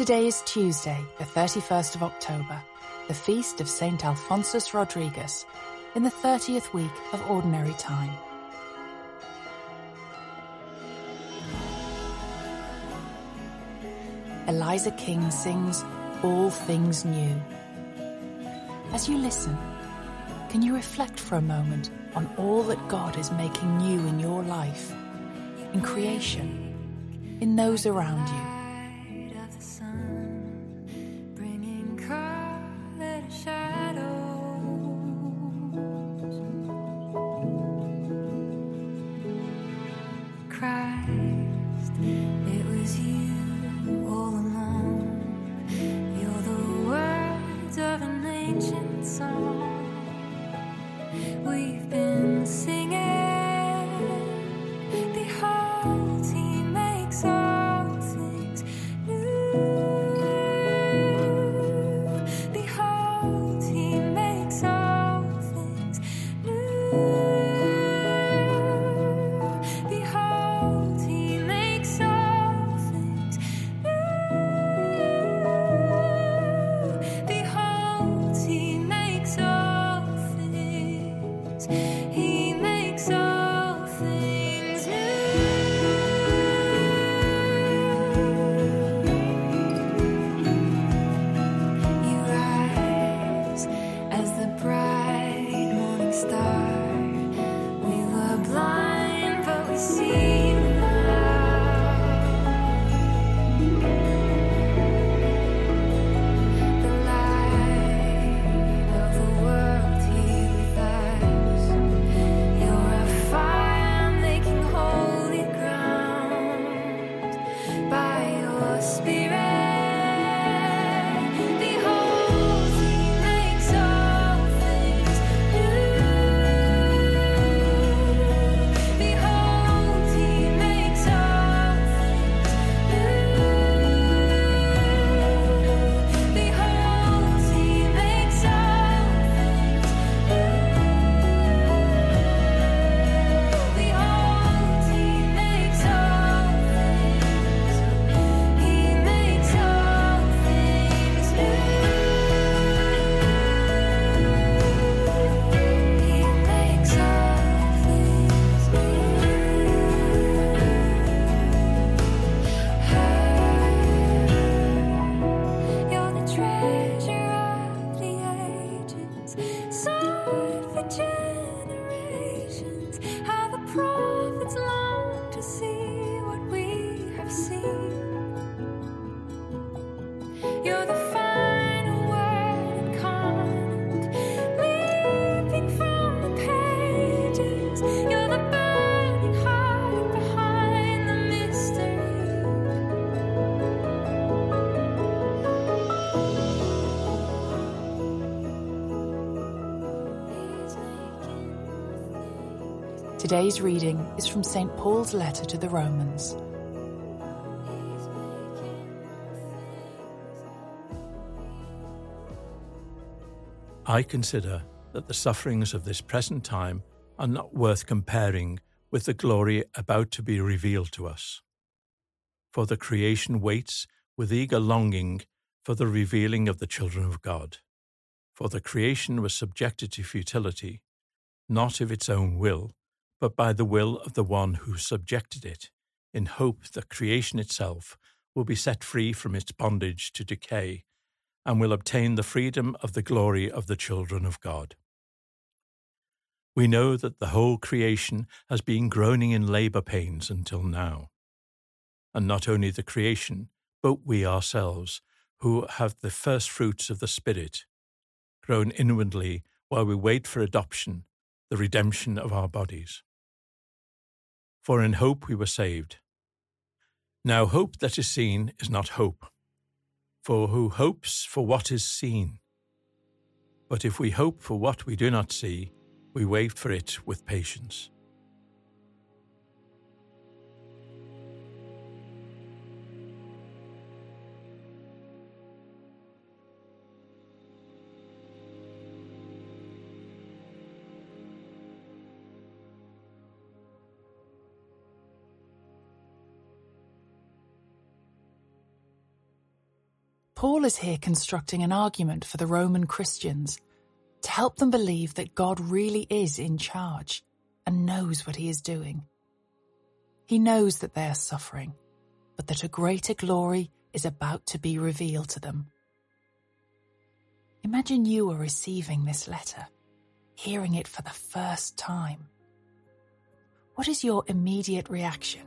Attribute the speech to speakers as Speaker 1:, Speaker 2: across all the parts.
Speaker 1: Today is Tuesday, the 31st of October, the feast of St. Alphonsus Rodriguez, in the 30th week of Ordinary Time. Eliza King sings All Things New. As you listen, can you reflect for a moment on all that God is making new in your life, in creation, in those around you? Today's reading is from St. Paul's letter to the Romans.
Speaker 2: I consider that the sufferings of this present time are not worth comparing with the glory about to be revealed to us. For the creation waits with eager longing for the revealing of the children of God. For the creation was subjected to futility, not of its own will, but by the will of the one who subjected it, in hope that creation itself will be set free from its bondage to decay and will obtain the freedom of the glory of the children of God. We know that the whole creation has been groaning in labour pains until now. And not only the creation, but we ourselves, who have the first fruits of the Spirit, groan inwardly while we wait for adoption, the redemption of our bodies. For in hope we were saved. Now, hope that is seen is not hope. For who hopes for what is seen? But if we hope for what we do not see, we wait for it with patience.
Speaker 3: Paul is here constructing an argument for the Roman Christians to help them believe that God really is in charge and knows what he is doing. He knows that they are suffering, but that a greater glory is about to be revealed to them. Imagine you are receiving this letter, hearing it for the first time. What is your immediate reaction?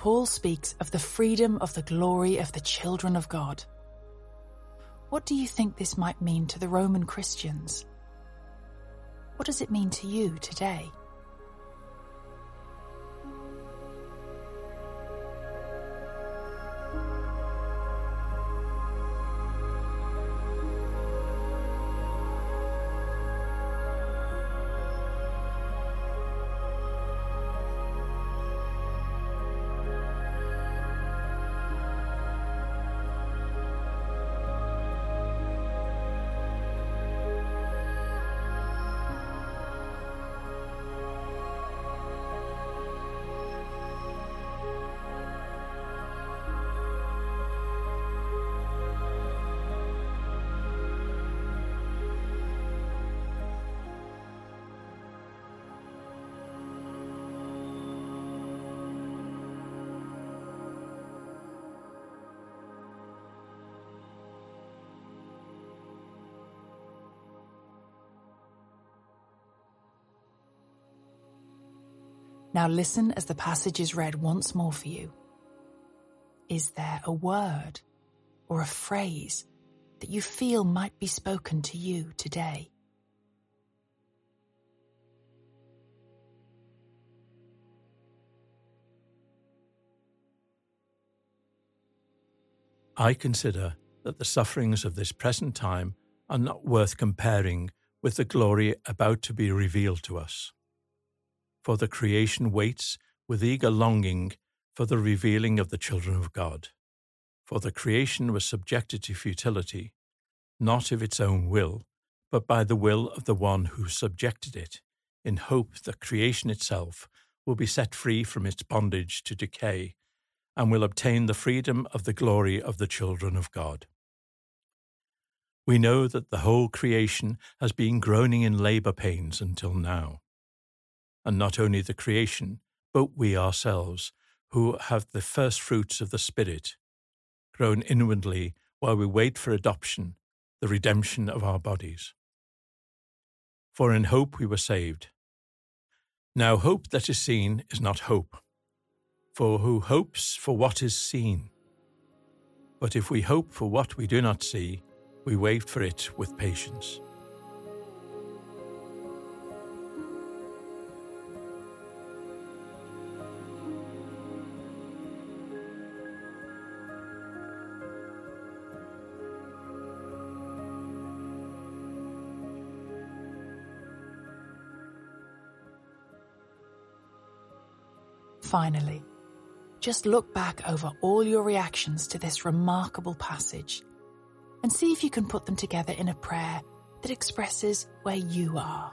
Speaker 3: Paul speaks of the freedom of the glory of the children of God. What do you think this might mean to the Roman Christians? What does it mean to you today? Now listen as the passage is read once more for you. Is there a word or a phrase that you feel might be spoken to you today?
Speaker 2: I consider that the sufferings of this present time are not worth comparing with the glory about to be revealed to us for the creation waits with eager longing for the revealing of the children of God. For the creation was subjected to futility, not of its own will, but by the will of the one who subjected it, in hope that creation itself will be set free from its bondage to decay and will obtain the freedom of the glory of the children of God. We know that the whole creation has been groaning in labour pains until now and not only the creation, but we ourselves, who have the first fruits of the Spirit, groan inwardly while we wait for adoption, the redemption of our bodies. For in hope we were saved. Now, hope that is seen is not hope, for who hopes for what is seen? But if we hope for what we do not see, we wait for it with patience.
Speaker 3: Finally, just look back over all your reactions to this remarkable passage and see if you can put them together in a prayer that expresses where you are.